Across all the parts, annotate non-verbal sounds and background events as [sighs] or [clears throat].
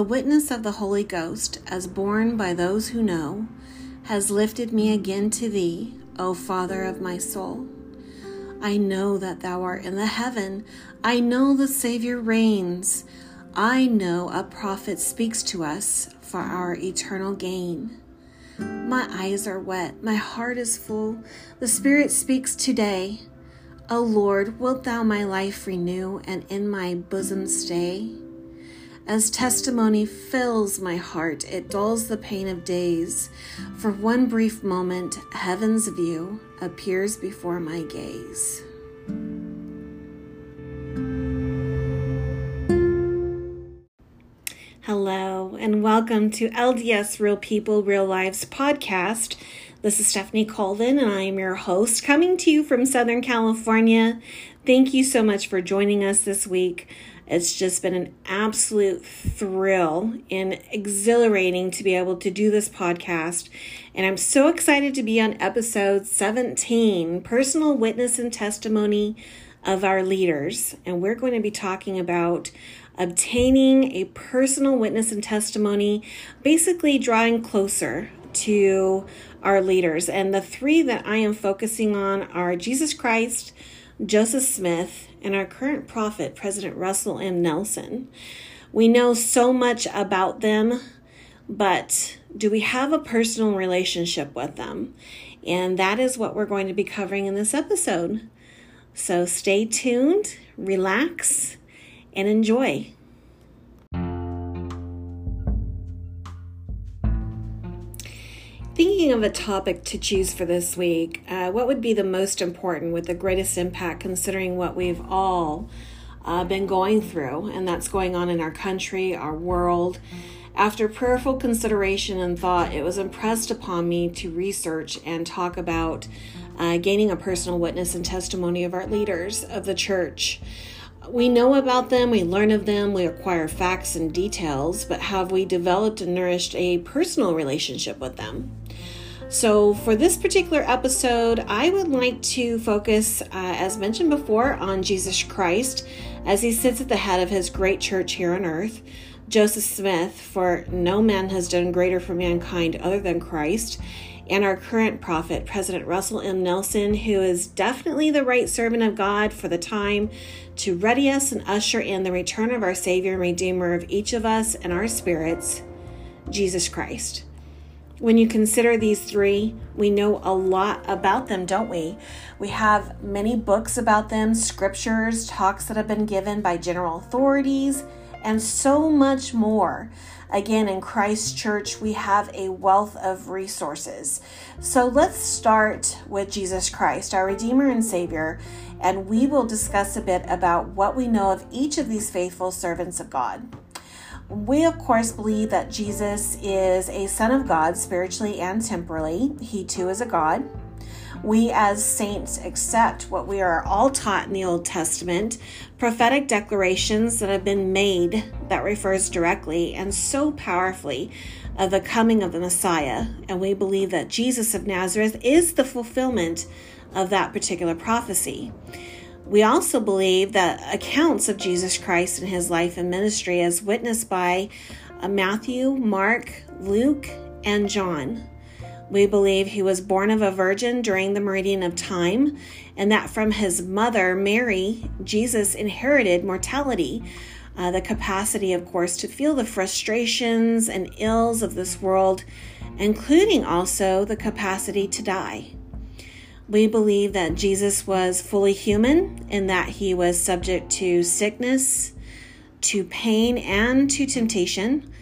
The witness of the Holy Ghost, as borne by those who know, has lifted me again to thee, O Father of my soul. I know that thou art in the heaven. I know the Savior reigns. I know a prophet speaks to us for our eternal gain. My eyes are wet, my heart is full. The Spirit speaks today. O Lord, wilt thou my life renew and in my bosom stay? As testimony fills my heart, it dulls the pain of days. For one brief moment, heaven's view appears before my gaze. Hello, and welcome to LDS Real People, Real Lives podcast. This is Stephanie Colvin, and I am your host, coming to you from Southern California. Thank you so much for joining us this week. It's just been an absolute thrill and exhilarating to be able to do this podcast. And I'm so excited to be on episode 17 Personal Witness and Testimony of Our Leaders. And we're going to be talking about obtaining a personal witness and testimony, basically drawing closer to our leaders. And the three that I am focusing on are Jesus Christ, Joseph Smith, and our current prophet, President Russell M. Nelson. We know so much about them, but do we have a personal relationship with them? And that is what we're going to be covering in this episode. So stay tuned, relax, and enjoy. Thinking of a topic to choose for this week, uh, what would be the most important with the greatest impact considering what we've all uh, been going through and that's going on in our country, our world? After prayerful consideration and thought, it was impressed upon me to research and talk about uh, gaining a personal witness and testimony of our leaders of the church. We know about them, we learn of them, we acquire facts and details, but have we developed and nourished a personal relationship with them? So, for this particular episode, I would like to focus, uh, as mentioned before, on Jesus Christ as he sits at the head of his great church here on earth. Joseph Smith, for no man has done greater for mankind other than Christ, and our current prophet, President Russell M. Nelson, who is definitely the right servant of God for the time to ready us and usher in the return of our Savior and Redeemer of each of us and our spirits, Jesus Christ. When you consider these three, we know a lot about them, don't we? We have many books about them, scriptures, talks that have been given by general authorities, and so much more. Again, in Christ Church, we have a wealth of resources. So let's start with Jesus Christ, our Redeemer and Savior, and we will discuss a bit about what we know of each of these faithful servants of God. We, of course, believe that Jesus is a Son of God spiritually and temporally. He too is a God. We, as saints, accept what we are all taught in the Old Testament prophetic declarations that have been made that refers directly and so powerfully of the coming of the Messiah. And we believe that Jesus of Nazareth is the fulfillment of that particular prophecy. We also believe that accounts of Jesus Christ and his life and ministry, as witnessed by uh, Matthew, Mark, Luke, and John. We believe he was born of a virgin during the meridian of time, and that from his mother, Mary, Jesus inherited mortality, uh, the capacity, of course, to feel the frustrations and ills of this world, including also the capacity to die. We believe that Jesus was fully human and that he was subject to sickness, to pain, and to temptation.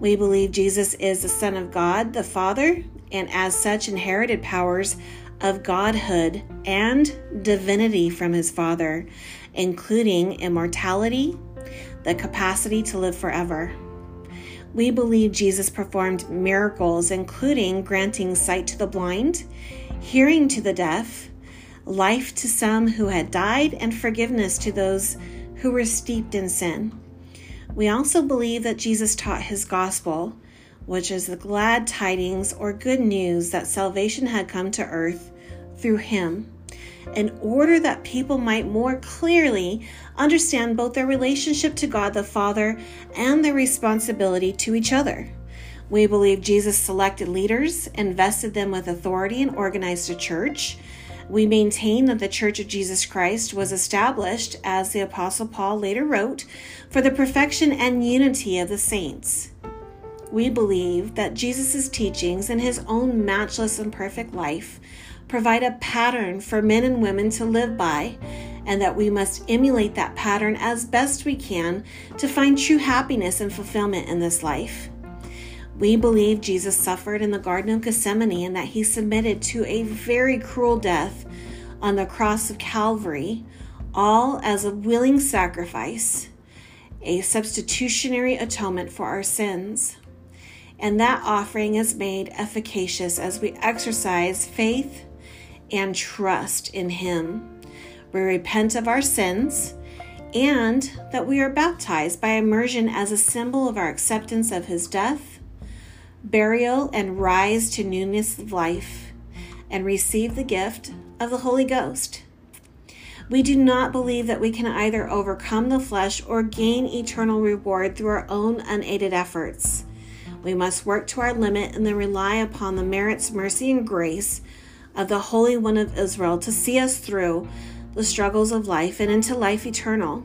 We believe Jesus is the Son of God, the Father, and as such inherited powers of godhood and divinity from his Father, including immortality, the capacity to live forever. We believe Jesus performed miracles, including granting sight to the blind hearing to the deaf, life to some who had died, and forgiveness to those who were steeped in sin. We also believe that Jesus taught his gospel, which is the glad tidings or good news that salvation had come to earth through him, in order that people might more clearly understand both their relationship to God the Father and their responsibility to each other. We believe Jesus selected leaders, invested them with authority, and organized a church. We maintain that the Church of Jesus Christ was established, as the Apostle Paul later wrote, for the perfection and unity of the saints. We believe that Jesus' teachings and his own matchless and perfect life provide a pattern for men and women to live by, and that we must emulate that pattern as best we can to find true happiness and fulfillment in this life. We believe Jesus suffered in the Garden of Gethsemane and that he submitted to a very cruel death on the cross of Calvary, all as a willing sacrifice, a substitutionary atonement for our sins. And that offering is made efficacious as we exercise faith and trust in Him. We repent of our sins and that we are baptized by immersion as a symbol of our acceptance of His death, burial, and rise to newness of life, and receive the gift of the Holy Ghost. We do not believe that we can either overcome the flesh or gain eternal reward through our own unaided efforts. We must work to our limit and then rely upon the merits, mercy, and grace of the Holy One of Israel to see us through the struggles of life and into life eternal.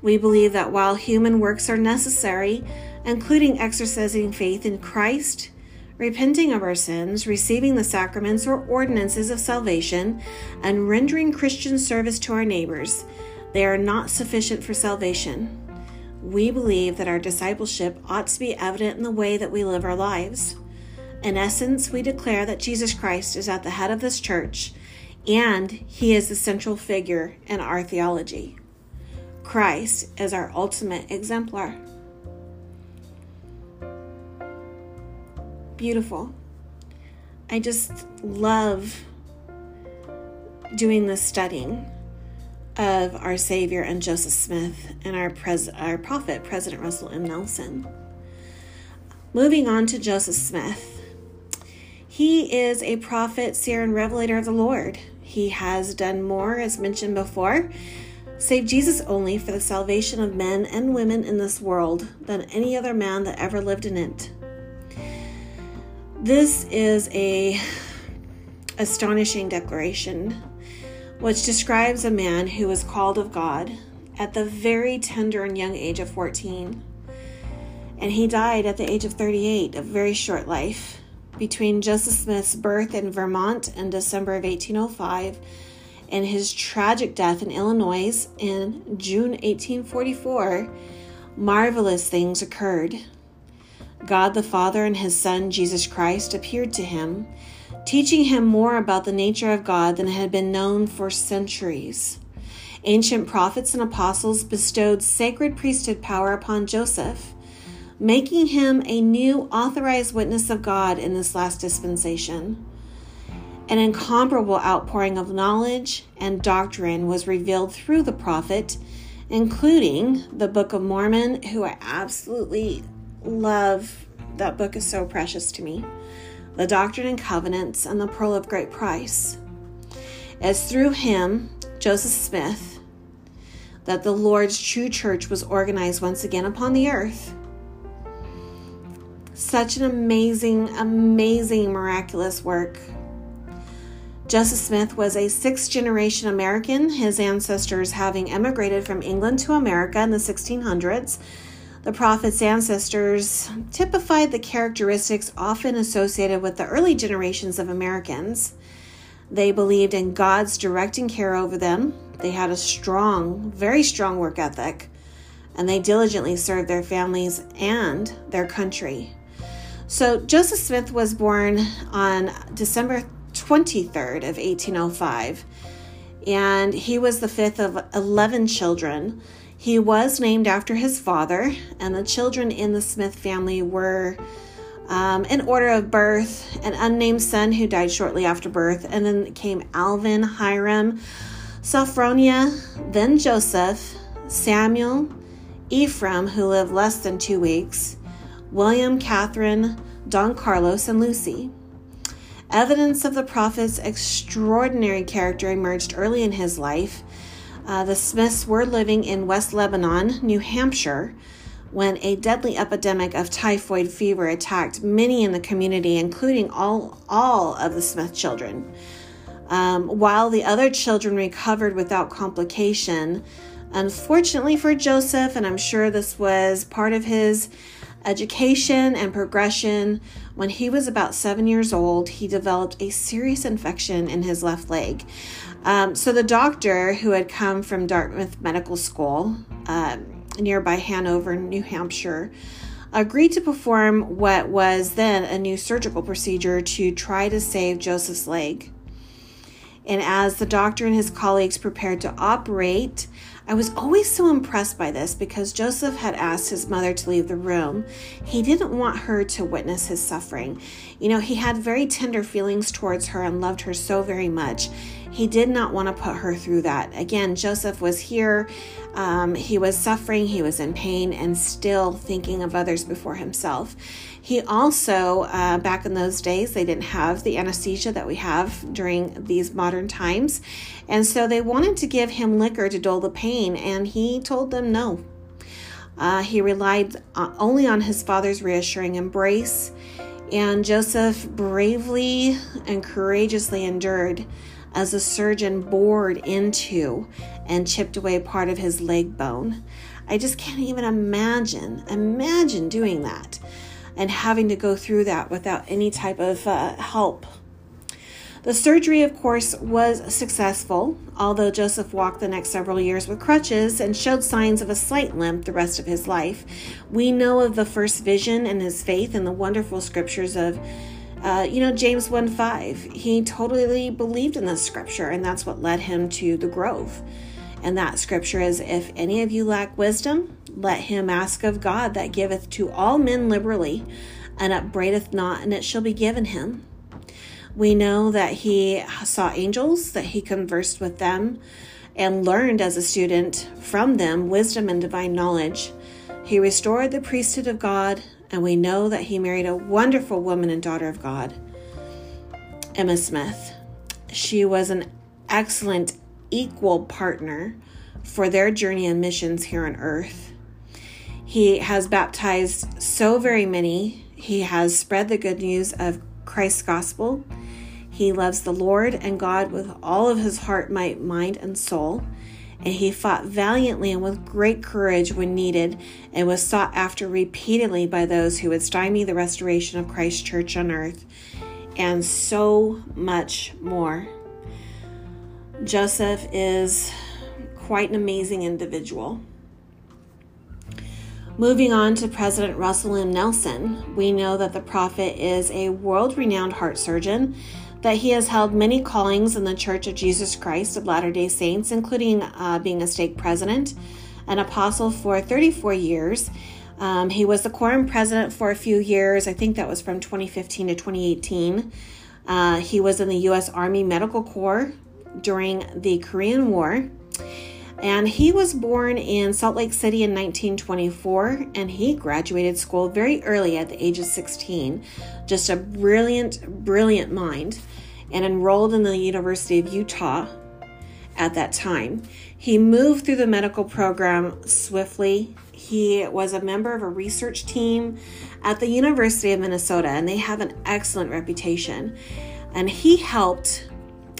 We believe that while human works are necessary, including exercising faith in Christ, repenting of our sins, receiving the sacraments or ordinances of salvation, and rendering Christian service to our neighbors, they are not sufficient for salvation. We believe that our discipleship ought to be evident in the way that we live our lives. In essence, we declare that Jesus Christ is at the head of this church and he is the central figure in our theology. Christ is our ultimate exemplar. Beautiful. I just love doing this studying of our Savior and Joseph Smith and our, pres- our prophet, President Russell M. Nelson. Moving on to Joseph Smith. He is a prophet, seer, and revelator of the Lord. He has done more, as mentioned before, save Jesus only for the salvation of men and women in this world than any other man that ever lived in it. This is a astonishing declaration which describes a man who was called of God at the very tender and young age of 14. And he died at the age of 38, a very short life between Joseph Smith's birth in Vermont in December of 1805 and his tragic death in Illinois in June 1844, marvelous things occurred. God the Father and his Son, Jesus Christ, appeared to him, teaching him more about the nature of God than had been known for centuries. Ancient prophets and apostles bestowed sacred priesthood power upon Joseph making him a new authorized witness of God in this last dispensation. An incomparable outpouring of knowledge and doctrine was revealed through the prophet, including the Book of Mormon, who I absolutely love. That book is so precious to me. The Doctrine and Covenants and the Pearl of Great Price. It's through him, Joseph Smith, that the Lord's true church was organized once again upon the earth such an amazing, amazing, miraculous work. Joseph Smith was a sixth generation American, his ancestors having emigrated from England to America in the 1600s. The prophet's ancestors typified the characteristics often associated with the early generations of Americans. They believed in God's directing care over them. They had a strong, very strong work ethic, and they diligently served their families and their country. So Joseph Smith was born on December 23rd of 1805 and he was the fifth of 11 children. He was named after his father, and the children in the Smith family were, um, in order of birth, an unnamed son who died shortly after birth, and then came Alvin, Hyrum, Sophronia, then Joseph, Samuel, Ephraim, who lived less than two weeks, William, Catherine, Don Carlos, and Lucy. Evidence of the prophet's extraordinary character emerged early in his life. Uh, the Smiths were living in West Lebanon, New Hampshire, when a deadly epidemic of typhoid fever attacked many in the community, including all, all of the Smith children. Um, while the other children recovered without complication, unfortunately for Joseph, and I'm sure this was part of his education and progression, when he was about seven years old, he developed a serious infection in his left leg. Um, so the doctor who had come from Dartmouth Medical School, um, nearby Hanover, New Hampshire, agreed to perform what was then a new surgical procedure to try to save Joseph's leg. And as the doctor and his colleagues prepared to operate, I was always so impressed by this because Joseph had asked his mother to leave the room. He didn't want her to witness his suffering. You know, he had very tender feelings towards her and loved her so very much. He did not want to put her through that. Again, Joseph was here. Um, he was suffering, he was in pain, and still thinking of others before himself. He also, uh, back in those days, they didn't have the anesthesia that we have during these modern times. And so they wanted to give him liquor to dull the pain, and he told them no. Uh, he relied uh, only on his father's reassuring embrace, and Joseph bravely and courageously endured as the surgeon bored into and chipped away part of his leg bone. I just can't even imagine, imagine doing that and having to go through that without any type of uh, help. The surgery, of course, was successful, although Joseph walked the next several years with crutches and showed signs of a slight limp the rest of his life. We know of the first vision and his faith in the wonderful scriptures of, uh, you know, James 1 5. He totally believed in this scripture, and that's what led him to the grove. And that scripture is If any of you lack wisdom, let him ask of God that giveth to all men liberally, and upbraideth not, and it shall be given him. We know that he saw angels, that he conversed with them, and learned as a student from them wisdom and divine knowledge. He restored the priesthood of God, and we know that he married a wonderful woman and daughter of God, Emma Smith. She was an excellent equal partner for their journey and missions here on earth. He has baptized so very many. He has spread the good news of Christ's gospel. He loves the Lord and God with all of his heart, might, mind, and soul. And he fought valiantly and with great courage when needed, and was sought after repeatedly by those who would stymie the restoration of Christ's church on earth, and so much more. Joseph is quite an amazing individual. Moving on to President Russell M. Nelson, we know that the prophet is a world renowned heart surgeon, that he has held many callings in the Church of Jesus Christ of Latter day Saints, including uh, being a stake president, an apostle for 34 years. Um, he was the quorum president for a few years. I think that was from 2015 to 2018. Uh, he was in the U.S. Army Medical Corps during the Korean War. And he was born in Salt Lake City in 1924, and he graduated school very early at the age of 16. Just a brilliant, brilliant mind, and enrolled in the University of Utah at that time. He moved through the medical program swiftly. He was a member of a research team at the University of Minnesota, and they have an excellent reputation. And he helped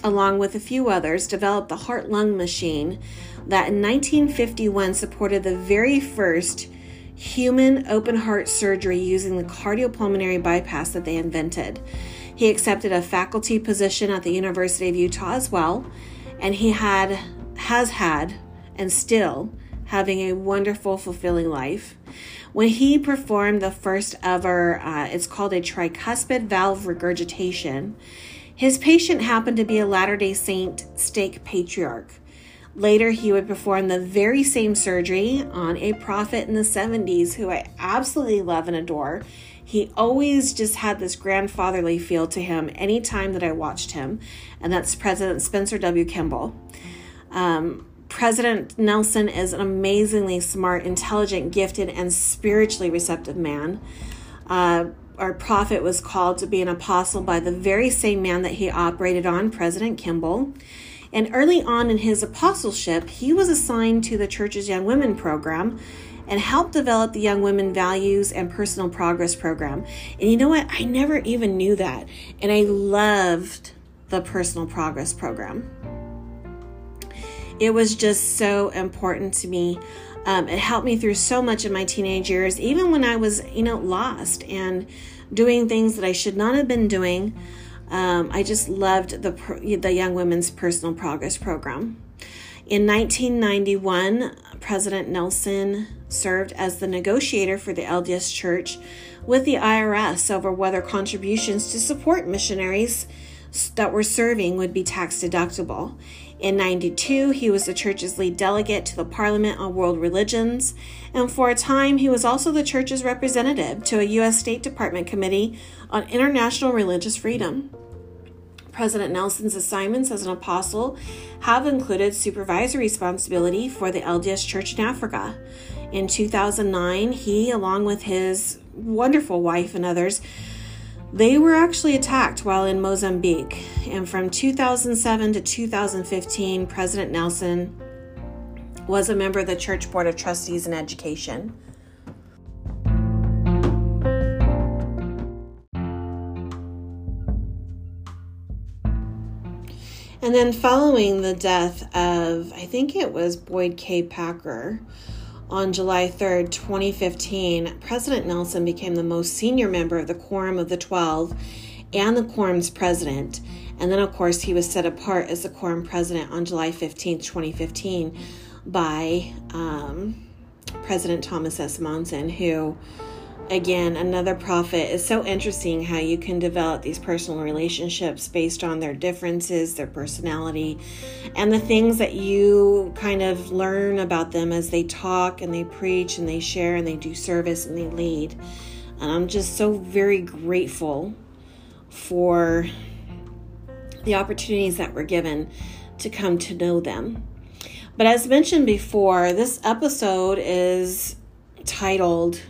along with a few others, develop the heart lung machine that in 1951 supported the very first human open heart surgery using the cardiopulmonary bypass that they invented. He accepted a faculty position at the University of Utah as well, and he had has had and still having a wonderful fulfilling life. When he performed the first ever uh, it's called a tricuspid valve regurgitation, his patient happened to be a Latter day Saint stake patriarch. Later, he would perform the very same surgery on a prophet in the 70s who I absolutely love and adore. He always just had this grandfatherly feel to him anytime that I watched him, and that's President Spencer W. Kimball. Um, President Nelson is an amazingly smart, intelligent, gifted, and spiritually receptive man. Uh, or prophet was called to be an apostle by the very same man that he operated on, President Kimball. And early on in his apostleship, he was assigned to the church's Young Women program and helped develop the Young Women Values and Personal Progress program. And you know what? I never even knew that. And I loved the Personal Progress program. It was just so important to me. Um, it helped me through so much in my teenage years, even when I was, you know, lost and doing things that I should not have been doing. Um, I just loved the the Young Women's Personal Progress Program. In 1991, President Nelson served as the negotiator for the LDS Church with the IRS over whether contributions to support missionaries that were serving would be tax deductible. In 92, he was the church's lead delegate to the Parliament on World Religions, and for a time, he was also the church's representative to a U.S. State Department Committee on International Religious Freedom. President Nelson's assignments as an apostle have included supervisory responsibility for the LDS Church in Africa. In 2009, he, along with his wonderful wife and others, they were actually attacked while in Mozambique. And from 2007 to 2015, President Nelson was a member of the Church Board of Trustees in Education. And then, following the death of, I think it was Boyd K. Packer on July 3rd, 2015, President Nelson became the most senior member of the Quorum of the Twelve and the Quorum's president. And then, of course, he was set apart as the Quorum president on July 15th, 2015, by um, President Thomas S. Monson, who again, another prophet. It's so interesting how you can develop these personal relationships based on their differences, their personality, and the things that you kind of learn about them as they talk and they preach and they share and they do service and they lead. And I'm just so very grateful for the opportunities that were given to come to know them. But as mentioned before, this episode is titled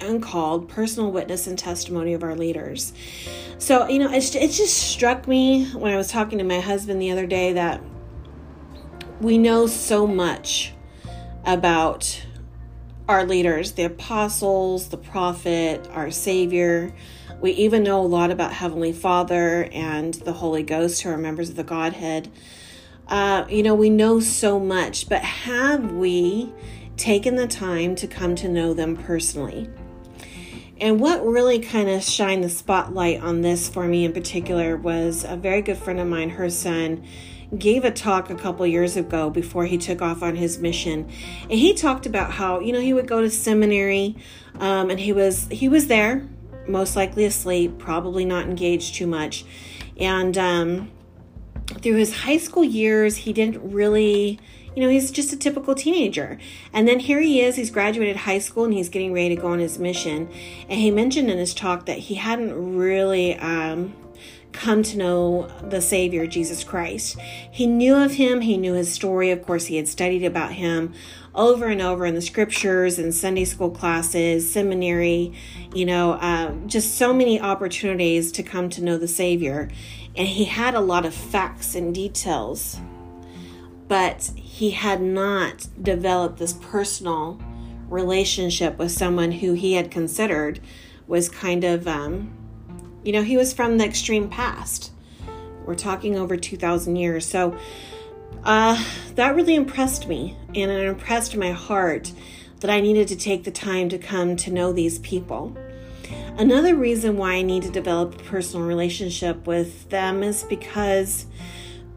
and called Personal Witness and Testimony of Our Leaders. So, you know, it, it just struck me when I was talking to my husband the other day that we know so much about our leaders, the apostles, the prophet, our Savior. We even know a lot about Heavenly Father and the Holy Ghost, who are members of the Godhead. Uh, you know, we know so much, but have we taken the time to come to know them personally? And what really kind of shined the spotlight on this for me in particular was a very good friend of mine, her son, gave a talk a couple years ago before he took off on his mission. And he talked about how, you know, he would go to seminary um, and he was he was there, most likely asleep, probably not engaged too much. And um, through his high school years, he didn't really you know, he's just a typical teenager. And then here he is, he's graduated high school and he's getting ready to go on his mission. And he mentioned in his talk that he hadn't really um, come to know the Savior, Jesus Christ. He knew of him, he knew his story. Of course, he had studied about him over and over in the scriptures and Sunday school classes, seminary, you know, uh, just so many opportunities to come to know the Savior. And he had a lot of facts and details but he had not developed this personal relationship with someone who he had considered was kind of, um, you know, he was from the extreme past. We're talking over 2,000 years. So uh, that really impressed me, and it impressed my heart that I needed to take the time to come to know these people. Another reason why I need to develop a personal relationship with them is because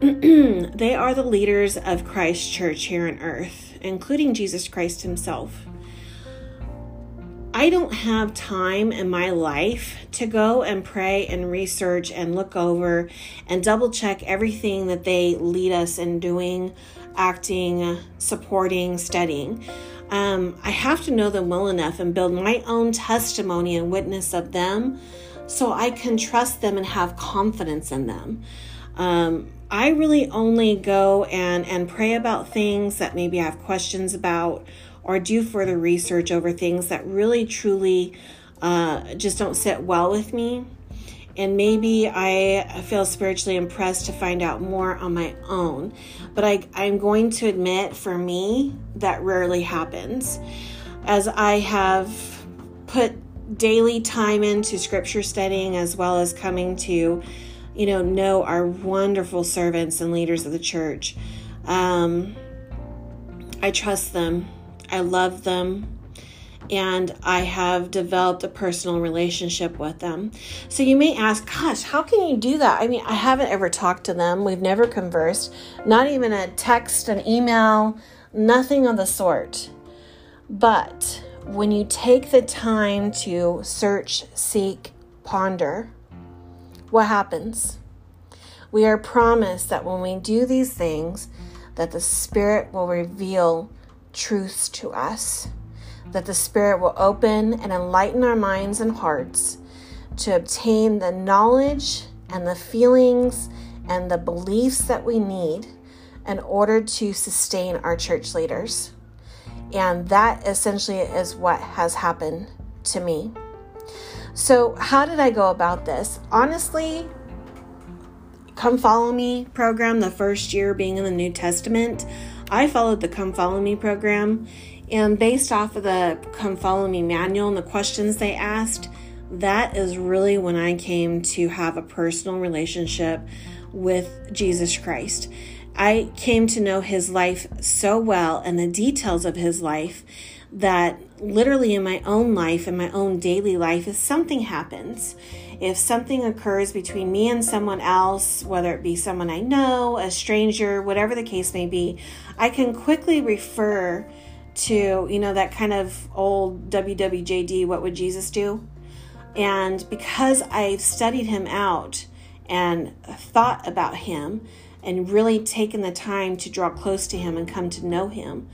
[clears throat] they are the leaders of Christ's church here on earth, including Jesus Christ himself. I don't have time in my life to go and pray and research and look over and double check everything that they lead us in doing, acting, supporting, studying. Um, I have to know them well enough and build my own testimony and witness of them so I can trust them and have confidence in them. Um, I really only go and, and pray about things that maybe I have questions about or do further research over things that really truly uh, just don't sit well with me. And maybe I feel spiritually impressed to find out more on my own. But I, I'm going to admit for me, that rarely happens. As I have put daily time into scripture studying as well as coming to, you know, know our wonderful servants and leaders of the church. Um, I trust them. I love them. And I have developed a personal relationship with them. So you may ask, gosh, how can you do that? I mean, I haven't ever talked to them. We've never conversed, not even a text, an email, nothing of the sort. But when you take the time to search, seek, ponder, what happens? We are promised that when we do these things, that the Spirit will reveal truths to us, that the Spirit will open and enlighten our minds and hearts to obtain the knowledge and the feelings and the beliefs that we need in order to sustain our church leaders. And that essentially is what has happened to me. So, how did I go about this? Honestly, Come Follow Me program, the first year being in the New Testament, I followed the Come Follow Me program. And based off of the Come Follow Me manual and the questions they asked, that is really when I came to have a personal relationship with Jesus Christ. I came to know his life so well and the details of his life that literally in my own life, in my own daily life, if something happens, if something occurs between me and someone else, whether it be someone I know, a stranger, whatever the case may be, I can quickly refer to, you know, that kind of old WWJD, what would Jesus do? And because I've studied him out and thought about him, and really taken the time to draw close to Him and come to know Him,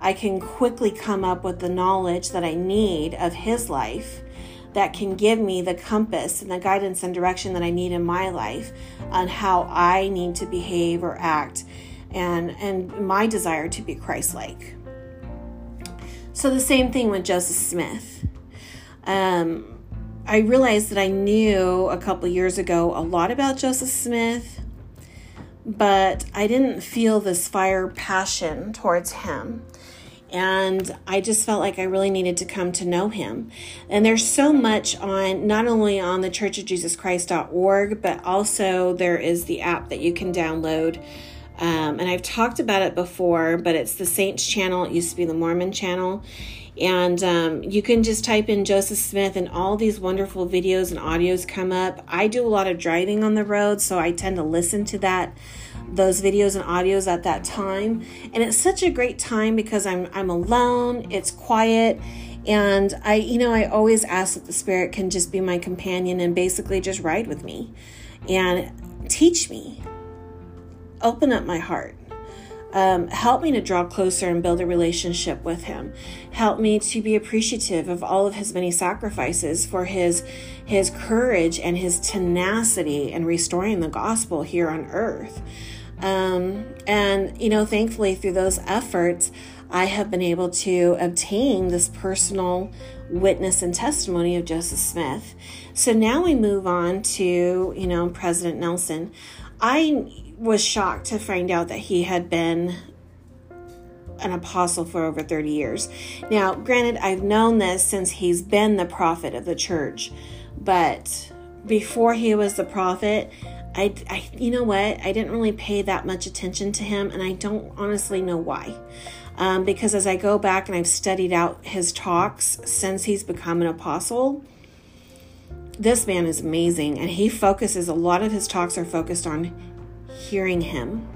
I can quickly come up with the knowledge that I need of His life that can give me the compass and the guidance and direction that I need in my life on how I need to behave or act and, and my desire to be Christ like. So, the same thing with Joseph Smith. Um, I realized that I knew a couple years ago a lot about Joseph Smith but I didn't feel this fire passion towards him. And I just felt like I really needed to come to know him. And there's so much on not only on the churchofjesuschrist.org, but also there is the app that you can download. Um, and I've talked about it before, but it's the Saints channel. It used to be the Mormon channel. And um, you can just type in Joseph Smith, and all these wonderful videos and audios come up. I do a lot of driving on the road, so I tend to listen to that those videos and audios at that time. And it's such a great time because i'm i'm alone it's quiet and i you know i always ask that the spirit can just be my companion and basically just ride with me and teach me. Open up my heart um, help me to draw closer and build a relationship with him. Help me to be appreciative of all of his many sacrifices for his his courage and his tenacity in restoring the gospel here on earth. Um, and you know thankfully through those efforts i have been able to obtain this personal witness and testimony of joseph smith. So now we move on to you know president nelson. I was shocked to find out that he had been an apostle for over 30 years. Now, granted, I've known this since he's been the prophet of the church, but before he was the prophet, I, I you know what? I didn't really pay that much attention to him, and I don't honestly know why. Um, because as I go back and I've studied out his talks since he's become an apostle, this man is amazing, and he focuses a lot of his talks are focused on hearing Him,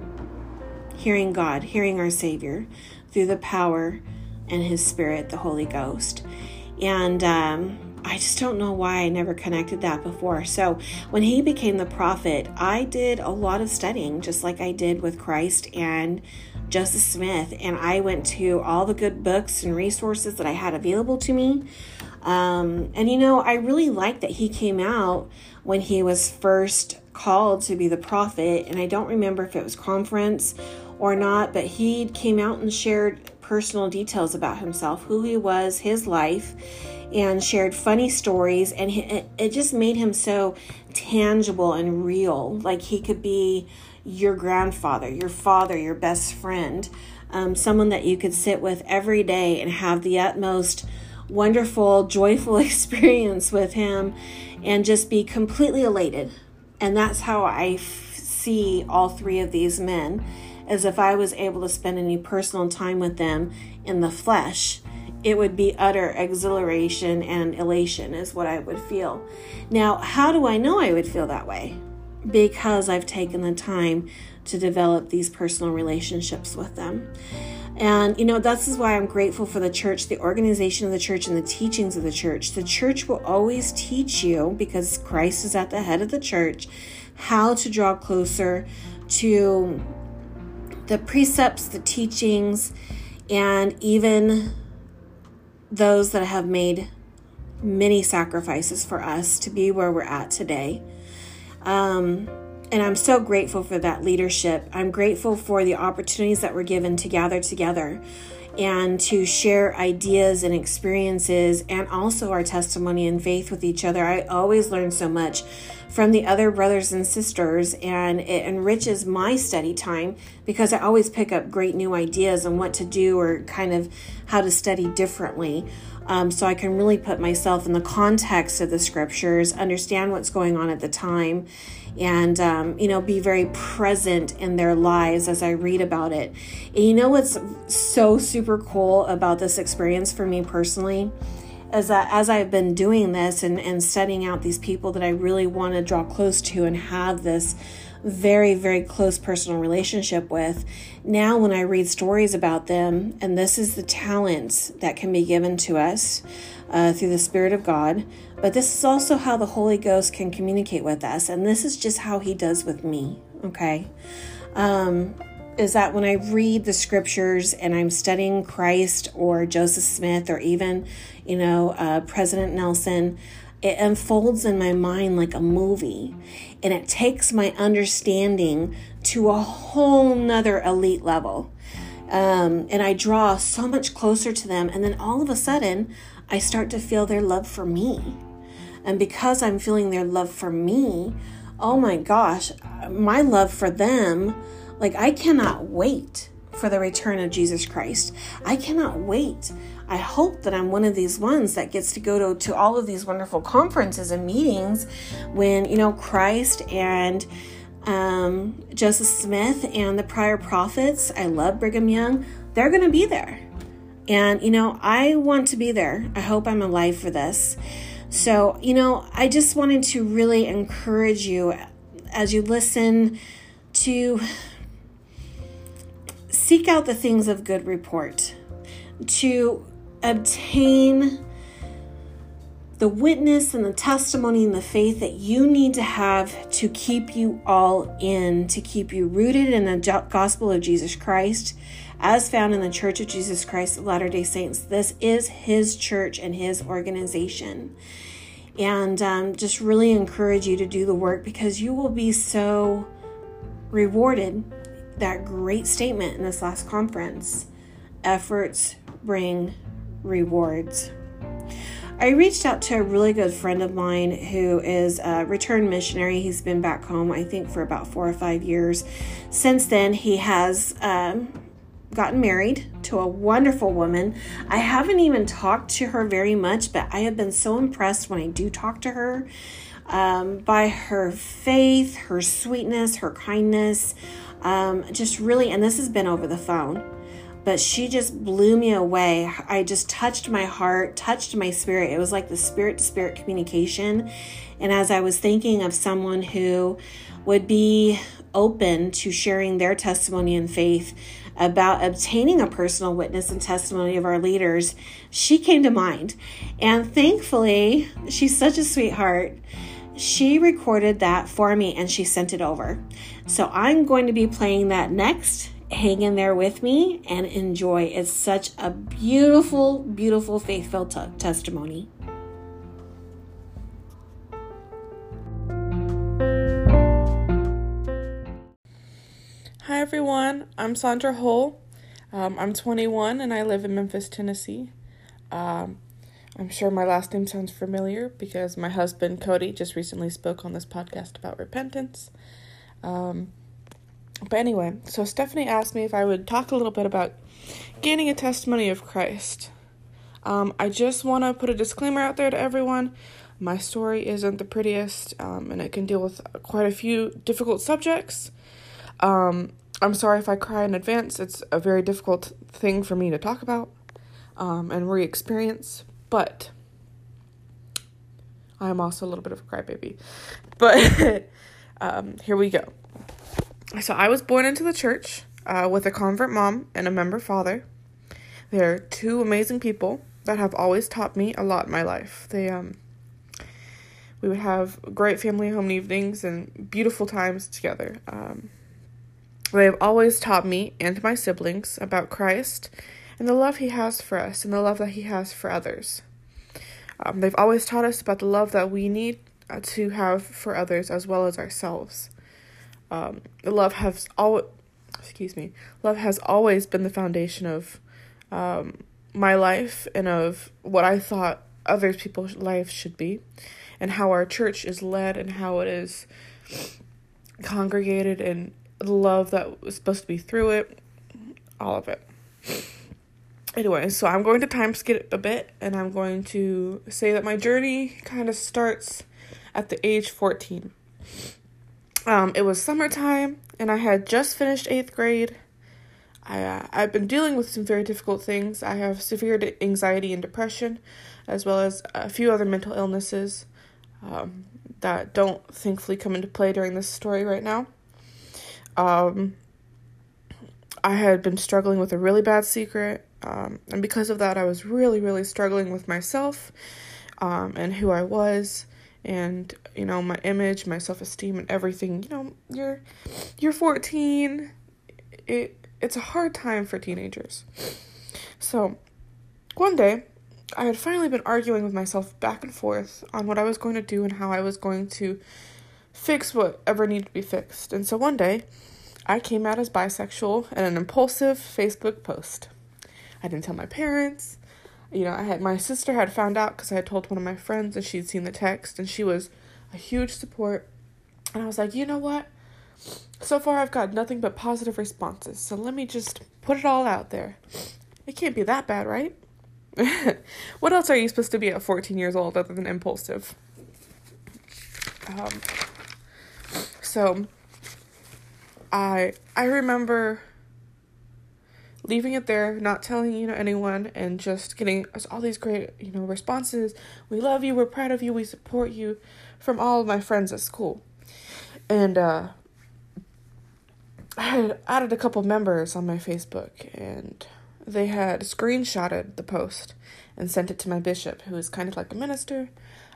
hearing God, hearing our Savior through the power and His Spirit, the Holy Ghost. And um, I just don't know why I never connected that before. So, when he became the prophet, I did a lot of studying, just like I did with Christ and Joseph Smith. And I went to all the good books and resources that I had available to me. Um, and you know, I really liked that he came out when he was first called to be the prophet, and I don't remember if it was conference or not, but he came out and shared personal details about himself, who he was, his life, and shared funny stories and it, just made him so tangible and real like he could be your grandfather your father your best friend um, someone that you could sit with every day and have the utmost wonderful joyful [laughs] experience with him and just be completely elated and that's how I f- see all three of these men as if I was able to spend any personal time with them in the flesh it would be utter exhilaration and elation, is what I would feel. Now, how do I know I would feel that way? Because I've taken the time to develop these personal relationships with them. And, you know, this is why I'm grateful for the church, the organization of the church, and the teachings of the church. The church will always teach you, because Christ is at the head of the church, how to draw closer to the precepts, the teachings, and even those that have made many sacrifices for us to be where we're at today. Um, and I'm so grateful for that leadership. I'm grateful for the opportunities that were given to gather together and to share ideas and experiences and also our testimony and faith with each other. I always learn so much from the other brothers and sisters, and it enriches my study time because I always pick up great new ideas on what to do or kind of how to study differently. Um, so I can really put myself in the context of the scriptures, understand what's going on at the time, and um, you know be very present in their lives as I read about it. And you know what's so super cool about this experience for me personally? is that as I've been doing this and, and studying out these people that I really want to draw close to and have this very, very close personal relationship with, now when I read stories about them, and this is the talents that can be given to us uh, through the Spirit of God, but this is also how the Holy Ghost can communicate with us, and this is just how He does with me, okay? Um, is that when I read the scriptures and I'm studying Christ or Joseph Smith or even, you know, uh, President Nelson, it unfolds in my mind like a movie and it takes my understanding to a whole nother elite level. Um, and I draw so much closer to them. And then all of a sudden, I start to feel their love for me. And because I'm feeling their love for me, oh my gosh, my love for them like, I cannot wait for the return of Jesus Christ. I cannot wait. I hope that I'm one of these ones that gets to go to, to all of these wonderful conferences and meetings when, you know, Christ and um, Joseph Smith and the prior prophets, I love Brigham Young, they're going to be there. And, you know, I want to be there. I hope I'm alive for this. So, you know, I just wanted to really encourage you as you listen to seek out the things of good report, to obtain the witness and the testimony and the faith that you need to have to keep you all in, to keep you rooted in the gospel of Jesus Christ, as found in the Church of Jesus Christ of Latter day Saints. This is His church and His organization. And um, just really encourage you to do the work because you will be so rewarded that great statement in this last conference efforts bring rewards. I reached out to a really good friend of mine who is a returned missionary. He's been back home, I think, for about four or five years. Since then, he has um, gotten married to a wonderful woman. I haven't even talked to her very much, but I have been so impressed when I do talk to her um, by her faith, her sweetness, her kindness. Um, just really, and this has been over the phone, but she just blew me away. I just touched my heart, touched my spirit. It was like the spirit to spirit communication. And as I was thinking of someone who would be open to sharing their testimony and faith about obtaining a personal witness and testimony of our leaders, she came to mind. And thankfully, she's such a sweetheart she recorded that for me and she sent it over. So I'm going to be playing that next. Hang in there with me and enjoy. It's such a beautiful, beautiful faith filled t- testimony. Hi everyone, I'm Sandra Hull. Um, I'm 21 and I live in Memphis, Tennessee. Um, I'm sure my last name sounds familiar because my husband, Cody, just recently spoke on this podcast about repentance. Um, but anyway, so Stephanie asked me if I would talk a little bit about gaining a testimony of Christ. Um, I just want to put a disclaimer out there to everyone. My story isn't the prettiest, um, and it can deal with quite a few difficult subjects. Um, I'm sorry if I cry in advance. It's a very difficult thing for me to talk about um, and re experience, but I am also a little bit of a crybaby. But [laughs] um, here we go. So I was born into the church uh, with a convert mom and a member father. They're two amazing people that have always taught me a lot in my life. They um we would have great family home evenings and beautiful times together. Um, they have always taught me and my siblings about Christ and the love He has for us and the love that He has for others. Um, they've always taught us about the love that we need uh, to have for others as well as ourselves. Um, love has all, excuse me, love has always been the foundation of um, my life and of what I thought other people's lives should be, and how our church is led and how it is congregated and the love that was supposed to be through it, all of it. Anyway, so I'm going to time skip a bit and I'm going to say that my journey kind of starts at the age 14. Um, it was summertime and I had just finished eighth grade. I, uh, I've been dealing with some very difficult things. I have severe anxiety and depression, as well as a few other mental illnesses um, that don't thankfully come into play during this story right now. Um, I had been struggling with a really bad secret, um, and because of that, I was really, really struggling with myself um, and who I was, and you know my image, my self esteem, and everything. You know, you're you're 14. It it's a hard time for teenagers. So, one day, I had finally been arguing with myself back and forth on what I was going to do and how I was going to fix whatever needed to be fixed. And so one day, I came out as bisexual in an impulsive Facebook post. I didn't tell my parents. You know, I had my sister had found out because I had told one of my friends and she'd seen the text and she was a huge support. And I was like, you know what? So far, I've got nothing but positive responses. So let me just put it all out there. It can't be that bad, right? [laughs] what else are you supposed to be at 14 years old other than impulsive? Um, so I I remember leaving it there, not telling you know anyone, and just getting us all these great you know responses. We love you. We're proud of you. We support you from all of my friends at school, and uh, I had added a couple members on my Facebook, and they had screenshotted the post and sent it to my bishop, who is kind of like a minister.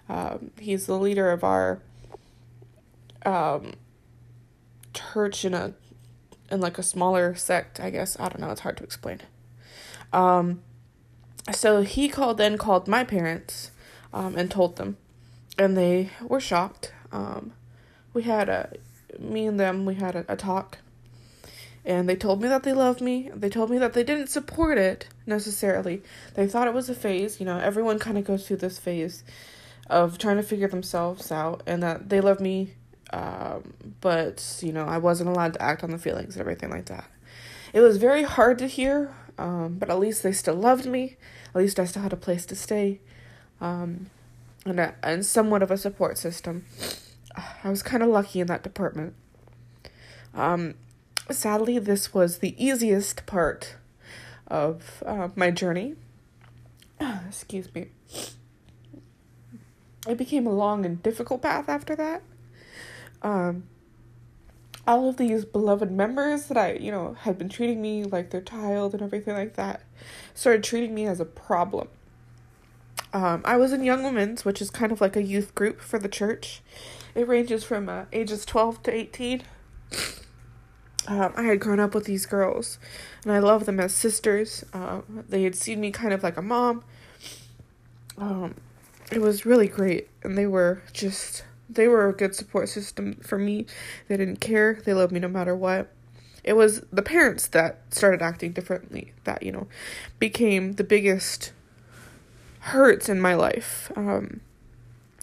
Um, he's the leader of our um, church in a in like a smaller sect, I guess. I don't know, it's hard to explain. Um so he called then called my parents um and told them and they were shocked. Um we had a me and them we had a, a talk and they told me that they loved me. They told me that they didn't support it necessarily. They thought it was a phase. You know, everyone kind of goes through this phase of trying to figure themselves out, and that they love me um, but, you know, I wasn't allowed to act on the feelings and everything like that. It was very hard to hear, um, but at least they still loved me. At least I still had a place to stay. Um, and, a, and somewhat of a support system. I was kind of lucky in that department. Um, sadly, this was the easiest part of uh, my journey. Excuse me. It became a long and difficult path after that um, all of these beloved members that I, you know, had been treating me like their child and everything like that, started treating me as a problem. Um, I was in Young Women's, which is kind of like a youth group for the church. It ranges from uh, ages 12 to 18. Um, I had grown up with these girls, and I love them as sisters. Um, they had seen me kind of like a mom. Um, it was really great, and they were just they were a good support system for me. They didn't care. They loved me no matter what. It was the parents that started acting differently that, you know, became the biggest hurts in my life. Um,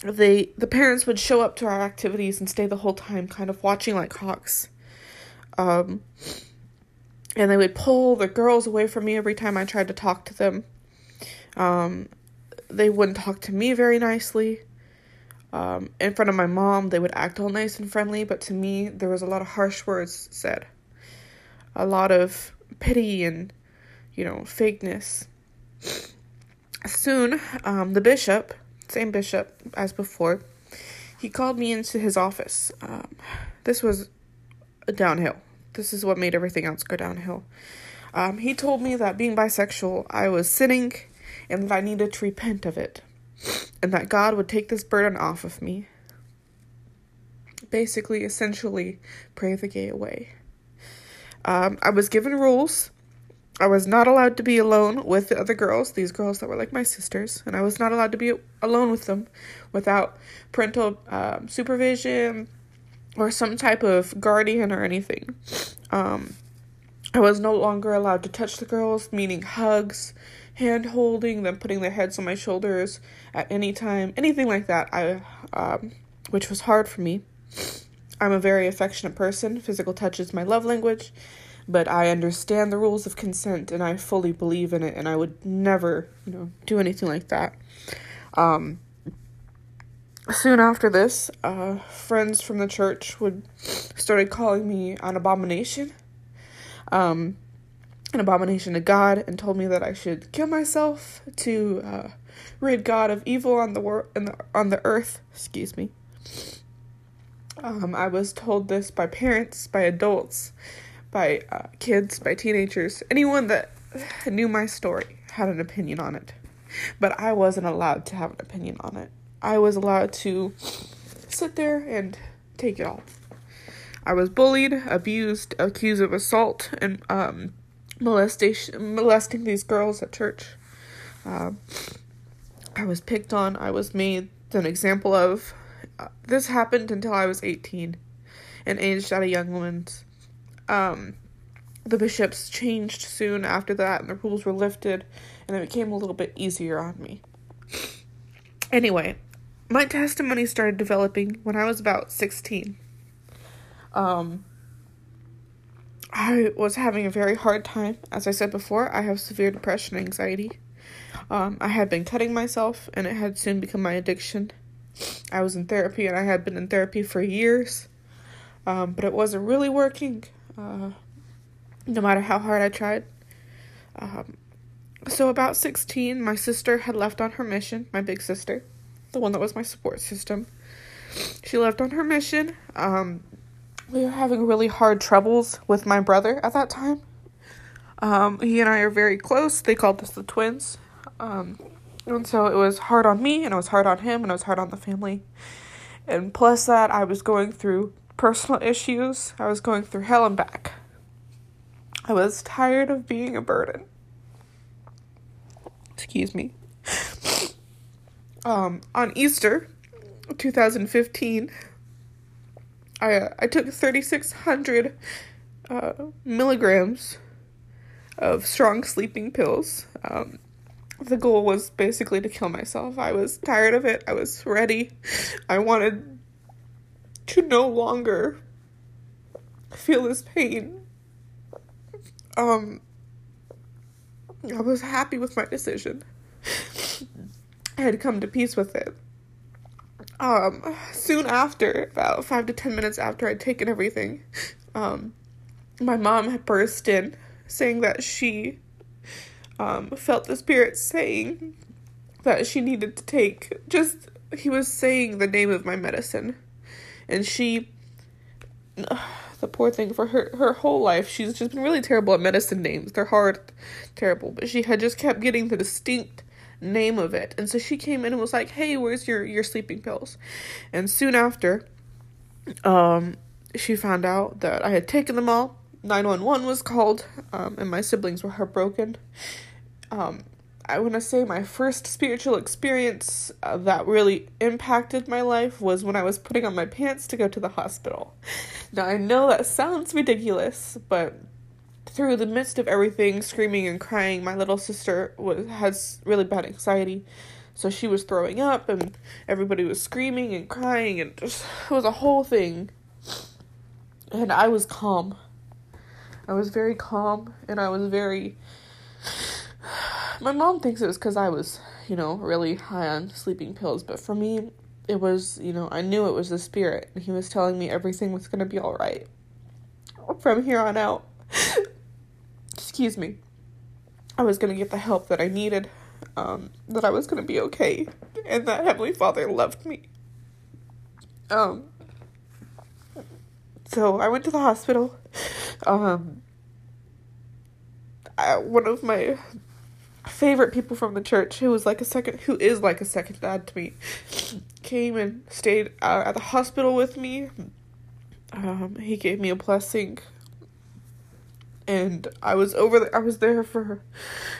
they the parents would show up to our activities and stay the whole time, kind of watching like hawks. Um, and they would pull the girls away from me every time I tried to talk to them. Um, they wouldn't talk to me very nicely. Um, in front of my mom, they would act all nice and friendly, but to me, there was a lot of harsh words said, a lot of pity and, you know, fakeness. Soon, um, the bishop, same bishop as before, he called me into his office. Um, this was a downhill. This is what made everything else go downhill. Um, he told me that being bisexual, I was sinning and that I needed to repent of it, and that God would take this burden off of me. Basically, essentially, pray the gay away. Um, I was given rules. I was not allowed to be alone with the other girls, these girls that were like my sisters, and I was not allowed to be alone with them without parental um, supervision or some type of guardian or anything. Um, I was no longer allowed to touch the girls, meaning hugs, hand holding, them putting their heads on my shoulders at any time, anything like that. I, um, which was hard for me. I'm a very affectionate person. Physical touch is my love language, but I understand the rules of consent and I fully believe in it, and I would never, you know, do anything like that. Um, soon after this, uh, friends from the church would started calling me an abomination. Um, an abomination to God and told me that I should kill myself to uh, rid God of evil on the world on the earth. Excuse me. Um, I was told this by parents, by adults, by uh, kids, by teenagers, anyone that knew my story had an opinion on it, but I wasn't allowed to have an opinion on it. I was allowed to sit there and take it all. I was bullied, abused, accused of assault, and um, molestation, molesting these girls at church. Uh, I was picked on. I was made an example of. Uh, this happened until I was 18 and aged at a young woman's. Um, the bishops changed soon after that, and the rules were lifted, and it became a little bit easier on me. Anyway, my testimony started developing when I was about 16. Um, I was having a very hard time. As I said before, I have severe depression and anxiety. Um, I had been cutting myself, and it had soon become my addiction. I was in therapy, and I had been in therapy for years, um, but it wasn't really working, uh, no matter how hard I tried. Um, so, about 16, my sister had left on her mission, my big sister, the one that was my support system. She left on her mission. Um, we were having really hard troubles with my brother at that time. Um, he and I are very close. They called us the twins. Um, and so it was hard on me, and it was hard on him, and it was hard on the family. And plus that, I was going through personal issues. I was going through hell and back. I was tired of being a burden. Excuse me. [laughs] Um, on Easter 2015, I I took 3600 uh, milligrams of strong sleeping pills. Um, the goal was basically to kill myself. I was tired of it. I was ready. I wanted to no longer feel this pain. Um, I was happy with my decision. I had come to peace with it. Um, soon after, about five to ten minutes after I'd taken everything, um, my mom had burst in saying that she um, felt the spirit saying that she needed to take just he was saying the name of my medicine. And she [sighs] the poor thing for her her whole life she's just been really terrible at medicine names. They're hard terrible. But she had just kept getting the distinct name of it. And so she came in and was like, "Hey, where's your your sleeping pills?" And soon after, um, she found out that I had taken them all. 911 was called, um, and my siblings were heartbroken. Um, I want to say my first spiritual experience uh, that really impacted my life was when I was putting on my pants to go to the hospital. Now, I know that sounds ridiculous, but through the midst of everything, screaming and crying, my little sister was has really bad anxiety. So she was throwing up and everybody was screaming and crying and just it was a whole thing. And I was calm. I was very calm and I was very my mom thinks it was cuz I was, you know, really high on sleeping pills, but for me it was, you know, I knew it was the spirit and he was telling me everything was going to be all right from here on out. Excuse me. I was going to get the help that I needed, um, that I was going to be okay, and that Heavenly Father loved me. Um, so I went to the hospital. Um, I, one of my favorite people from the church, who was like a second, who is like a second dad to me, came and stayed uh, at the hospital with me. Um, he gave me a blessing and I was over the, I was there for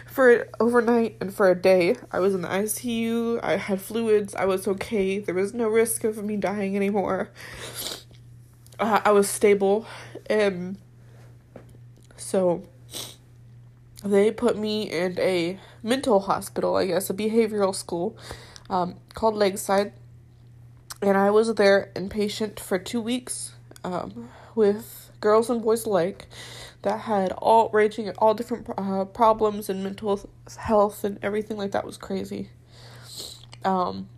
for overnight and for a day. I was in the ICU. I had fluids. I was okay. There was no risk of me dying anymore. Uh, I was stable, and so they put me in a mental hospital, I guess, a behavioral school um, called Lakeside, and I was there inpatient for two weeks um, with girls and boys alike that had all raging at all different uh, problems and mental health and everything like that was crazy. Um,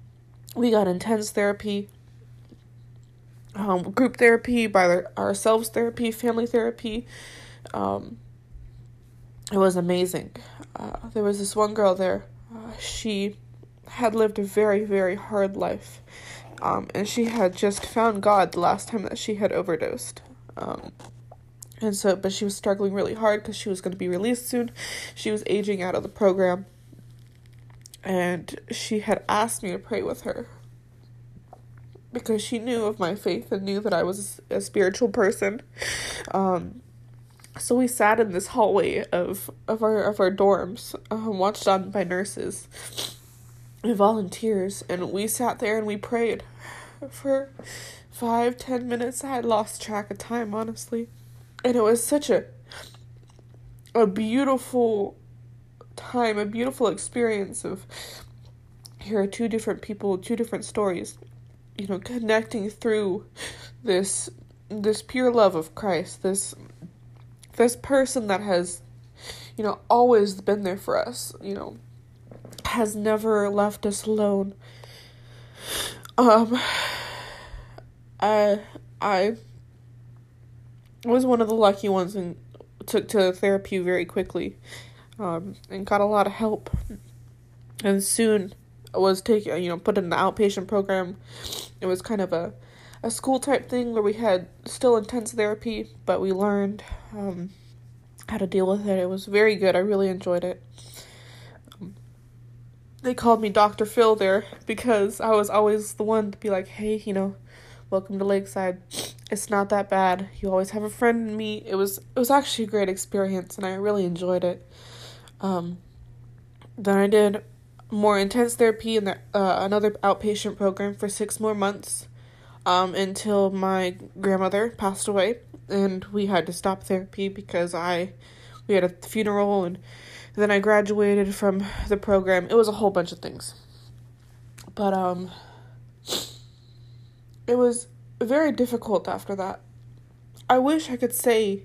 we got intense therapy, um, group therapy, by ourselves therapy, family therapy. Um, it was amazing. Uh, there was this one girl there. Uh, she had lived a very, very hard life. Um, and she had just found God the last time that she had overdosed. Um, and so, but she was struggling really hard because she was going to be released soon. She was aging out of the program. And she had asked me to pray with her because she knew of my faith and knew that I was a spiritual person. Um, so we sat in this hallway of of our of our dorms, um, watched on by nurses and volunteers, and we sat there and we prayed for five ten minutes. I had lost track of time, honestly and it was such a a beautiful time, a beautiful experience of here are two different people, two different stories, you know, connecting through this this pure love of Christ, this this person that has, you know, always been there for us, you know, has never left us alone. Um [sighs] I I was one of the lucky ones and took to therapy very quickly um, and got a lot of help. And soon was taken, you know, put in the outpatient program. It was kind of a, a school type thing where we had still intense therapy, but we learned um, how to deal with it. It was very good. I really enjoyed it. They called me Dr. Phil there because I was always the one to be like, hey, you know, welcome to Lakeside. It's not that bad. You always have a friend in me. It was it was actually a great experience and I really enjoyed it. Um, then I did more intense therapy in the, uh, another outpatient program for six more months um, until my grandmother passed away and we had to stop therapy because I we had a funeral and then I graduated from the program. It was a whole bunch of things. But um it was very difficult after that. I wish I could say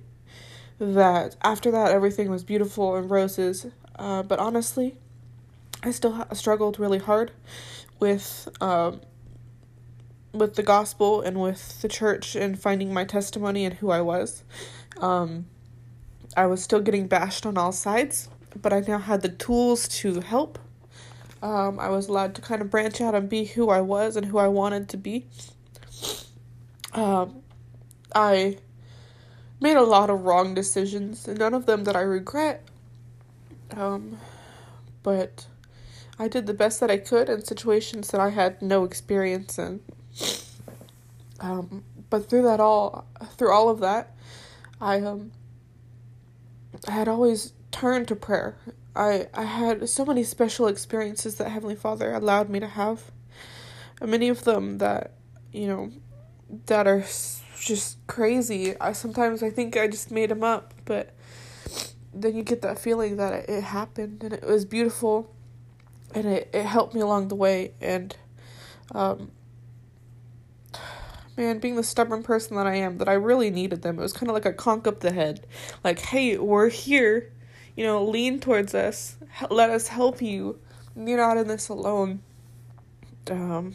that after that everything was beautiful and roses, uh, but honestly, I still ha- struggled really hard with um, with the gospel and with the church and finding my testimony and who I was. Um, I was still getting bashed on all sides, but I now had the tools to help. Um, I was allowed to kind of branch out and be who I was and who I wanted to be. Um, I made a lot of wrong decisions, none of them that I regret. Um, but I did the best that I could in situations that I had no experience in. Um, but through that all, through all of that, I um, I had always turned to prayer. I I had so many special experiences that Heavenly Father allowed me to have. Many of them that you know that are just crazy. I sometimes I think I just made them up, but then you get that feeling that it, it happened and it was beautiful and it, it helped me along the way. And um man being the stubborn person that i am that i really needed them it was kind of like a conk up the head. Like hey we're here. You know lean towards us. Let us help you. You're not in this alone. Um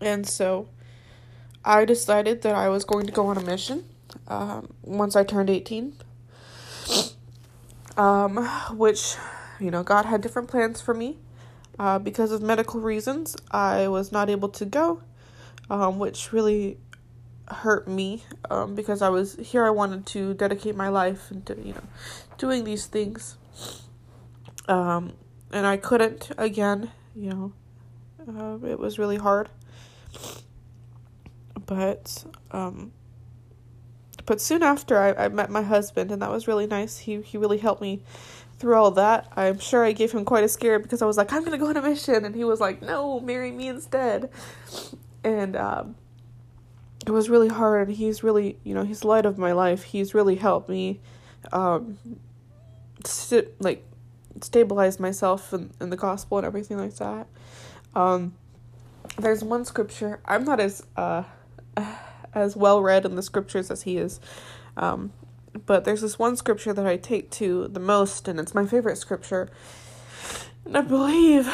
and so i decided that i was going to go on a mission um, once i turned 18 [sniffs] um, which you know god had different plans for me uh, because of medical reasons i was not able to go um, which really hurt me um, because I was here. I wanted to dedicate my life into you know doing these things, um, and I couldn't again. You know, uh, it was really hard, but um, but soon after I, I met my husband, and that was really nice. He he really helped me through all that. I'm sure I gave him quite a scare because I was like, I'm gonna go on a mission, and he was like, No, marry me instead and um, it was really hard. And he's really, you know, he's the light of my life. He's really helped me, um, like, stabilize myself in, in the gospel and everything like that. Um, there's one scripture. I'm not as uh, as well read in the scriptures as he is, um, but there's this one scripture that I take to the most, and it's my favorite scripture. And I believe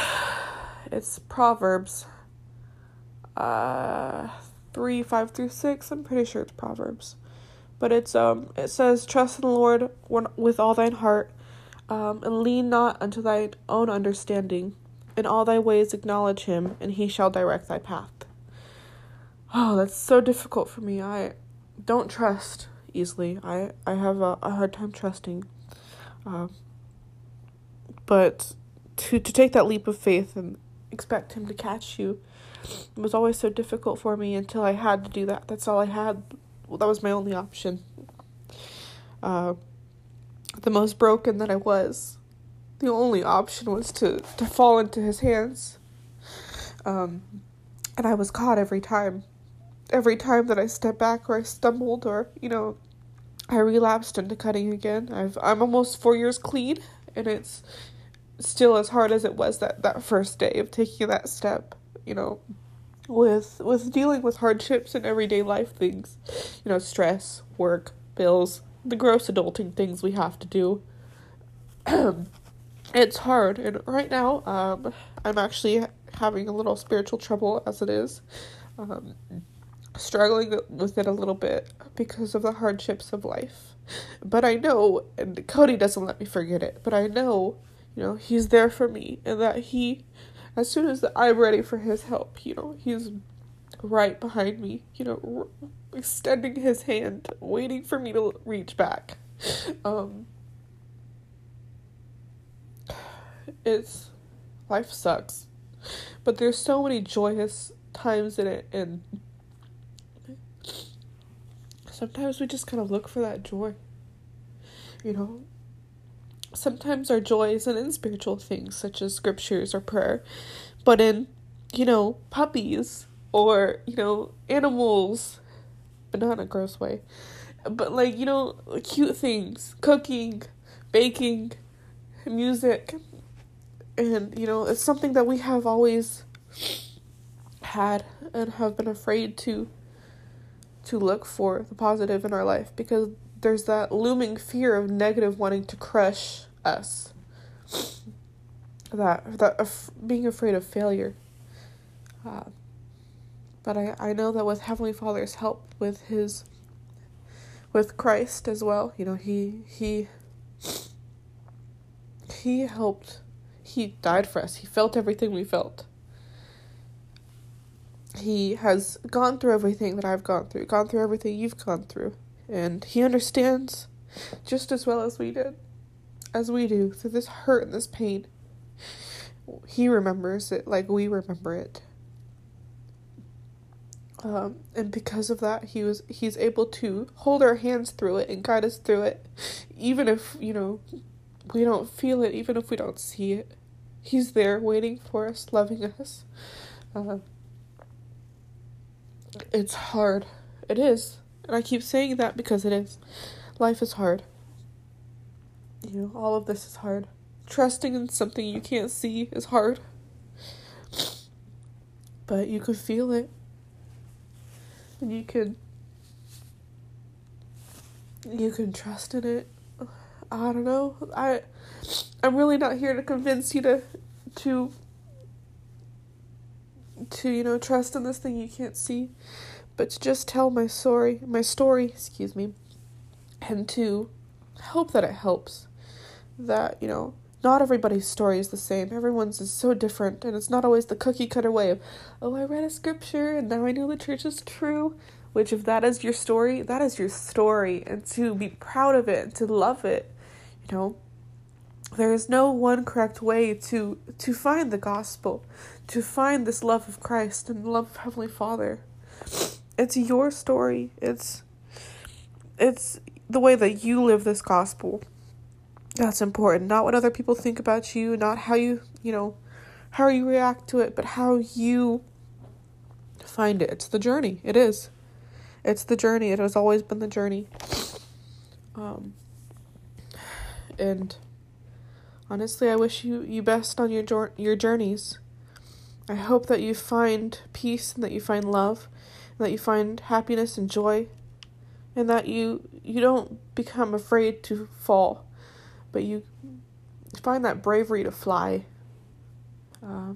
it's Proverbs uh, 3, 5 through 6. I'm pretty sure it's Proverbs. But it's um it says, Trust in the Lord with all thine heart, um, and lean not unto thine own understanding. In all thy ways acknowledge him, and he shall direct thy path. Oh, that's so difficult for me. I don't trust easily. I, I have a, a hard time trusting. Um, but to, to take that leap of faith and expect him to catch you was always so difficult for me until I had to do that. That's all I had. Well, that was my only option. Uh, the most broken that I was, the only option was to, to fall into his hands. Um, and I was caught every time. Every time that I step back or I stumbled or, you know, I relapsed into cutting again. I've I'm almost four years clean and it's still as hard as it was that, that first day of taking that step you know, with with dealing with hardships and everyday life things, you know, stress, work, bills, the gross adulting things we have to do. [clears throat] it's hard, and right now, um, I'm actually having a little spiritual trouble as it is, um, struggling with it a little bit because of the hardships of life. But I know, and Cody doesn't let me forget it. But I know, you know, he's there for me, and that he as soon as I'm ready for his help, you know, he's right behind me, you know, r- extending his hand, waiting for me to reach back. Um, it's life sucks, but there's so many joyous times in it, and sometimes we just kind of look for that joy, you know sometimes our joy isn't in spiritual things such as scriptures or prayer, but in, you know, puppies or, you know, animals, but not in a gross way. But like, you know, cute things, cooking, baking, music. And, you know, it's something that we have always had and have been afraid to to look for the positive in our life because there's that looming fear of negative wanting to crush us. That that af- being afraid of failure. Uh, but I, I know that with Heavenly Father's help, with His, with Christ as well, you know, He He He helped. He died for us. He felt everything we felt. He has gone through everything that I've gone through, gone through everything you've gone through and he understands just as well as we did, as we do, through this hurt and this pain. He remembers it like we remember it. Um, and because of that, he was he's able to hold our hands through it and guide us through it, even if you know we don't feel it, even if we don't see it. He's there waiting for us, loving us. Uh, it's hard. It is. And I keep saying that because it is. Life is hard. you know, all of this is hard. Trusting in something you can't see is hard. But you can feel it. And you can you can trust in it. I don't know. I I'm really not here to convince you to to to you know trust in this thing you can't see, but to just tell my story, my story, excuse me, and to hope that it helps. That you know not everybody's story is the same. Everyone's is so different, and it's not always the cookie cutter way of, oh, I read a scripture and now I know the church is true. Which, if that is your story, that is your story, and to be proud of it, and to love it, you know. There is no one correct way to to find the gospel, to find this love of Christ and love of Heavenly Father. It's your story. It's it's the way that you live this gospel that's important. Not what other people think about you, not how you, you know, how you react to it, but how you find it. It's the journey. It is. It's the journey. It has always been the journey. Um, and honestly, I wish you you best on your your journeys. I hope that you find peace and that you find love, and that you find happiness and joy, and that you you don't become afraid to fall but you find that bravery to fly. Uh,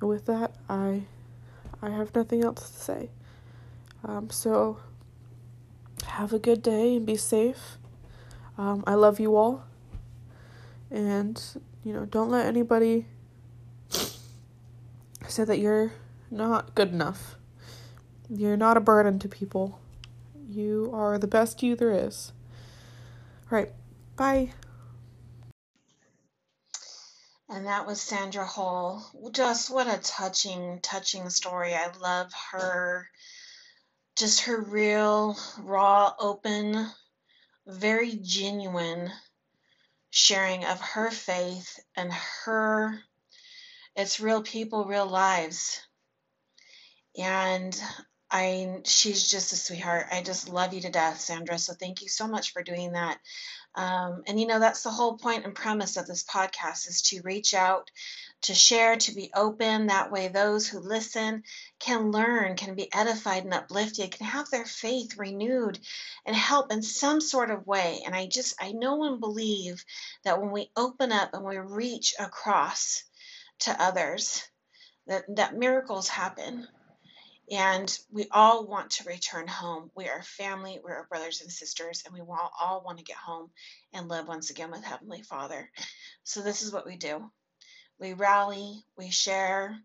and with that, I I have nothing else to say. Um, so have a good day and be safe. Um, I love you all, and you know don't let anybody say that you're not good enough. You're not a burden to people. You are the best you there is. All right, bye. And that was Sandra Hall. Just what a touching, touching story. I love her, just her real, raw, open, very genuine sharing of her faith and her, it's real people, real lives. And I, she's just a sweetheart. I just love you to death, Sandra. So thank you so much for doing that. Um, and you know, that's the whole point and premise of this podcast is to reach out, to share, to be open. That way, those who listen can learn, can be edified and uplifted, can have their faith renewed and help in some sort of way. And I just, I know and believe that when we open up and we reach across to others, that, that miracles happen and we all want to return home. We are family, we are brothers and sisters, and we all, all want to get home and live once again with Heavenly Father. So, this is what we do we rally, we share,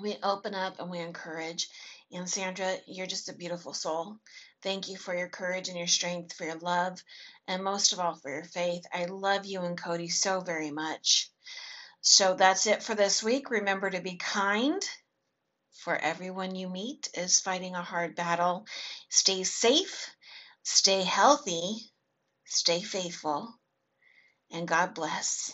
we open up, and we encourage. And Sandra, you're just a beautiful soul. Thank you for your courage and your strength, for your love, and most of all for your faith. I love you and Cody so very much. So that's it for this week. Remember to be kind for everyone you meet is fighting a hard battle. Stay safe, stay healthy, stay faithful, and God bless.